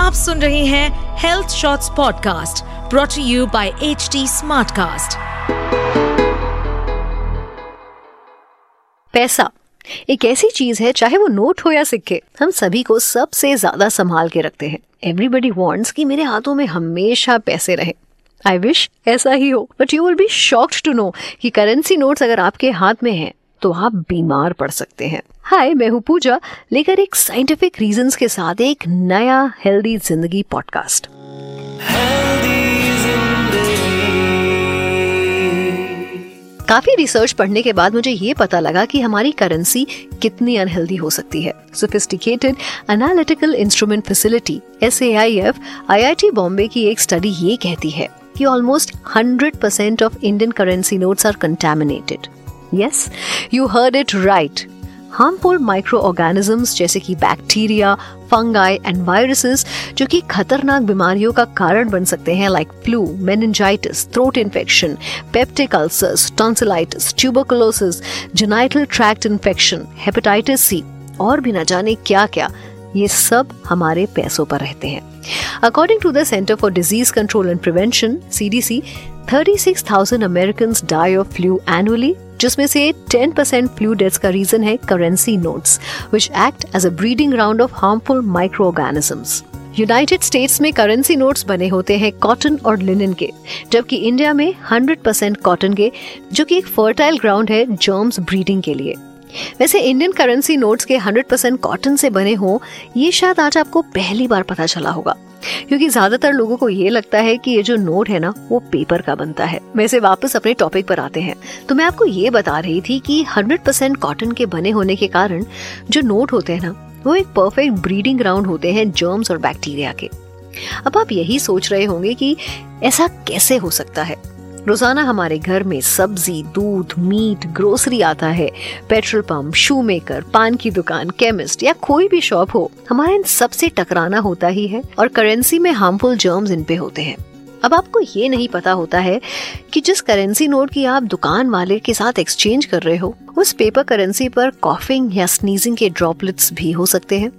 आप सुन रहे हैं health shorts podcast brought you by H T Smartcast पैसा, एक ऐसी चीज़ है चाहे वो नोट हो या सिक्के, हम सभी को सबसे ज़्यादा संभाल के रखते हैं। एवरीबडी वॉन्ट्स कि मेरे हाथों में हमेशा पैसे रहे। आई विश ऐसा ही हो but you will be shocked to know कि करेंसी नोट्स अगर आपके हाथ में हैं तो आप बीमार पड़ सकते हैं। हाय मैं हूँ पूजा लेकर एक साइंटिफिक रीजंस के साथ एक नया हेल्दी ज़िंदगी पॉडकास्ट काफ़ी रिसर्च पढ़ने के बाद मुझे ये पता लगा कि हमारी करेंसी कितनी अनहेल्दी हो सकती है। Sophisticated analytical instrument facility S A I F I I T Bombay की एक स्टडी ये कहती है कि almost 100 percent of Indian currency notes are contaminated yes you heard it right harmful micro organisms जैसे कि बैक्टीरिया फंगाई एंड वायरसेस जो कि खतरनाक बीमारियों का कारण बन सकते हैं like flu meningitis throat infection peptic ulcers tonsillitis tuberculosis genital tract infection hepatitis C और भी ना जाने क्या क्या ये सब हमारे पैसों पर रहते हैं। According to the centre for disease control and prevention CDC 36,000 American die of flu annually जिसमें से 10% परसेंट फ्लू डेथ्स का रीजन है currency notes which act as a breeding ground of harmful micro organisms United States में currency notes बने होते हैं cotton और linen के, जबकि इंडिया में 100 परसेंट कॉटन के, जो कि एक फर्टाइल ग्राउंड है जर्म्स ब्रीडिंग के लिए। वैसे इंडियन करेंसी नोट्स के 100 परसेंट कॉटन से बने हों, ये शायद आज आपको पहली बार पता चला होगा। क्योंकि ज़्यादातर लोगों को ये लगता है कि ये जो नोट है ना, वो पेपर का बनता है। वैसे वापस अपने टॉपिक पर आते हैं। तो मैं आपको ये बता रही थी कि 100 परसेंट कॉटन के बने होने के कारण जो नोट होते हैं ना, वो एक परफेक्ट ब्रीडिंग ग्राउंड होते हैं जर्म्स और बैक्टीरिया के। अब आप यही सोच रहे होंगे कि ऐसा कैसे हो सकता है? रोज़ाना हमारे घर में सब्ज़ी, दूध, मीट ग्रोसरी आता है। पेट्रोल पंप शू मेकर पान की दुकान केमिस्ट या कोई भी शॉप हो, हमारे इन सबसे टकराना होता ही है और करेंसी में हार्मफुल जर्म्स इन पे होते हैं। अब आपको ये नहीं पता होता है कि जिस करेंसी नोट की आप दुकान वाले के साथ एक्सचेंज कर रहे हो, उस पेपर करेंसी पर कॉफिंग या स्नीजिंग के ड्रॉपलेट्स भी हो सकते हैं।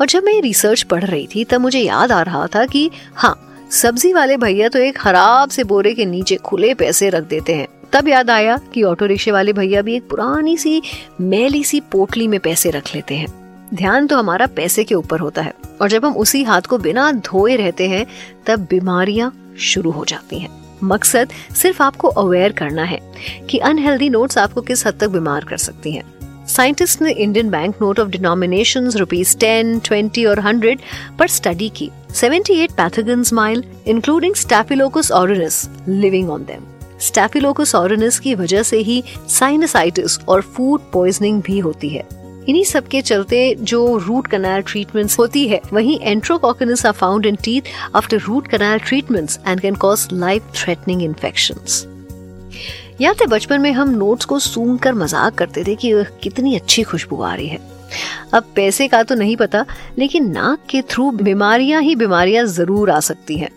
और जब मैं रिसर्च पढ़ रही थी, तब मुझे याद आ रहा था कि हाँ सब्ज़ी वाले भैया तो एक खराब से बोरे के नीचे खुले पैसे रख देते हैं। तब याद आया कि ऑटो रिक्शे वाले भैया भी एक पुरानी सी, मैली सी पोटली में पैसे रख लेते हैं। ध्यान तो हमारा पैसे के ऊपर होता है, और जब हम उसी हाथ को बिना धोए रहते हैं, तब बीमारियाँ शुरू हो जाती हैं। मकसद सिर्फ़ आपको अवेयर करना है कि अनहेल्दी नोट्स आपको किस हद तक बीमार कर सकती हैं। साइंटिस्ट ने Indian bank note of denomination rupees ten twenty और हंड्रेड पर स्टडी की। 78 pathogens mile, including Staphylococcus aureus living on them. Staphylococcus aureus की वजह से ही साइनसाइटिस और फ़ूड पॉइजनिंग भी होती है। इन्हीं सब के चलते जो रूट कनाल ट्रीटमेंट्स होती है, वहीं enterococcus are found in teeth after root canal treatments and can cause life threatening infections या थे बचपन में हम नोट्स को सूंघ कर मज़ाक करते थे कि कितनी अच्छी खुशबू आ रही है। अब पैसे का तो नहीं पता, लेकिन नाक के थ्रू बीमारियाँ ही बीमारियाँ ज़रूर आ सकती हैं।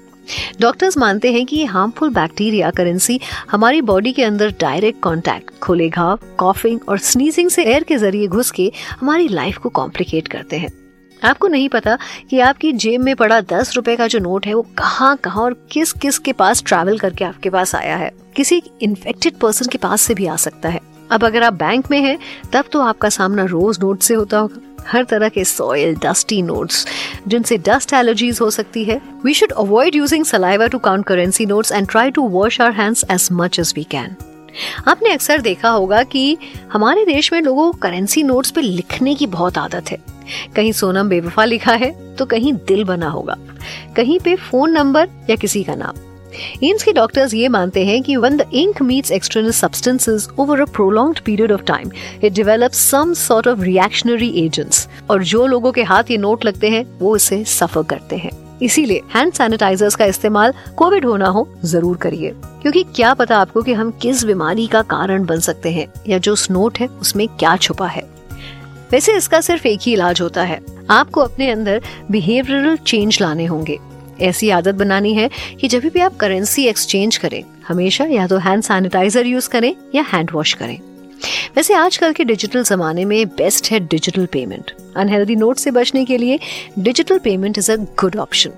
डॉक्टर्स मानते हैं कि ये हार्मफुल बैक्टीरिया करेंसी हमारी बॉडी के अंदर डायरेक्ट कांटेक्ट खोले घाव कॉफिंग और स्नीजिंग से एयर के ज़रिए घुस के हमारी लाइफ को कॉम्प्लिकेट करते हैं। आपको नहीं पता कि आपकी जेब में पड़ा दस रुपए का जो नोट है वो कहाँ कहाँ और किस किस के पास ट्रैवल करके आपके पास आया है। किसी इन्फेक्टेड पर्सन के पास से भी आ सकता है। अब अगर आप बैंक में हैं, तब तो आपका सामना रोज नोट से होता होगा। हर तरह के सॉइल डस्टी नोट्स जिनसे डस्ट एलर्जीज हो सकती है। We should avoid using saliva to count currency notes and try to wash our hands as much as we can आपने अक्सर देखा होगा कि हमारे देश में लोगों को करेंसी नोट्स पे लिखने की बहुत आदत है। कहीं सोनम बेवफा लिखा है तो कहीं दिल बना होगा। कहीं पे फ़ोन नंबर या किसी का नाम। एम्स के डॉक्टर्स ये मानते हैं कि when the ink meets extraneous substances over a prolonged period of time, it develops some sort of reactionary agents. और जो लोगों के हाथ ये नोट लगते हैं वो इसे सफ़र करते हैं। इसीलिए हैंड सैनिटाइजर्स का इस्तेमाल कोविड होना हो, ज़रूर करिए। क्योंकि क्या पता आपको कि हम किस बीमारी का कारण बन सकते हैं, या जो स्नोट है, उसमें क्या छुपा है। वैसे इसका सिर्फ़ एक ही इलाज होता है। आपको अपने अंदर बिहेवियरल चेंज लाने होंगे। ऐसी आदत बनानी है कि जब भी आप करेंसी एक्सचेंज करें, हमेशा या तो हैंड सैनिटाइजर यूज़ करें या हैंड वॉश करें। वैसे आजकल के डिजिटल जमाने में बेस्ट है डिजिटल पेमेंट। अनहेल्दी नोट से बचने के लिए digital payment is a good option.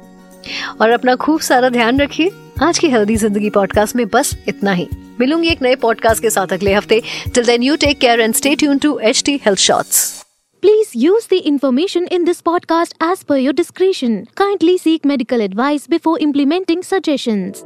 और अपना खूब सारा ध्यान रखिए, आज की हेल्दी ज़िंदगी पॉडकास्ट में बस इतना ही। मिलूँगी एक नए पॉडकास्ट के साथ अगले हफ़्ते। Till then you take care and stay tuned to H T health shots Please use the information in this podcast as per your discretion. Kindly seek medical advice before implementing suggestions.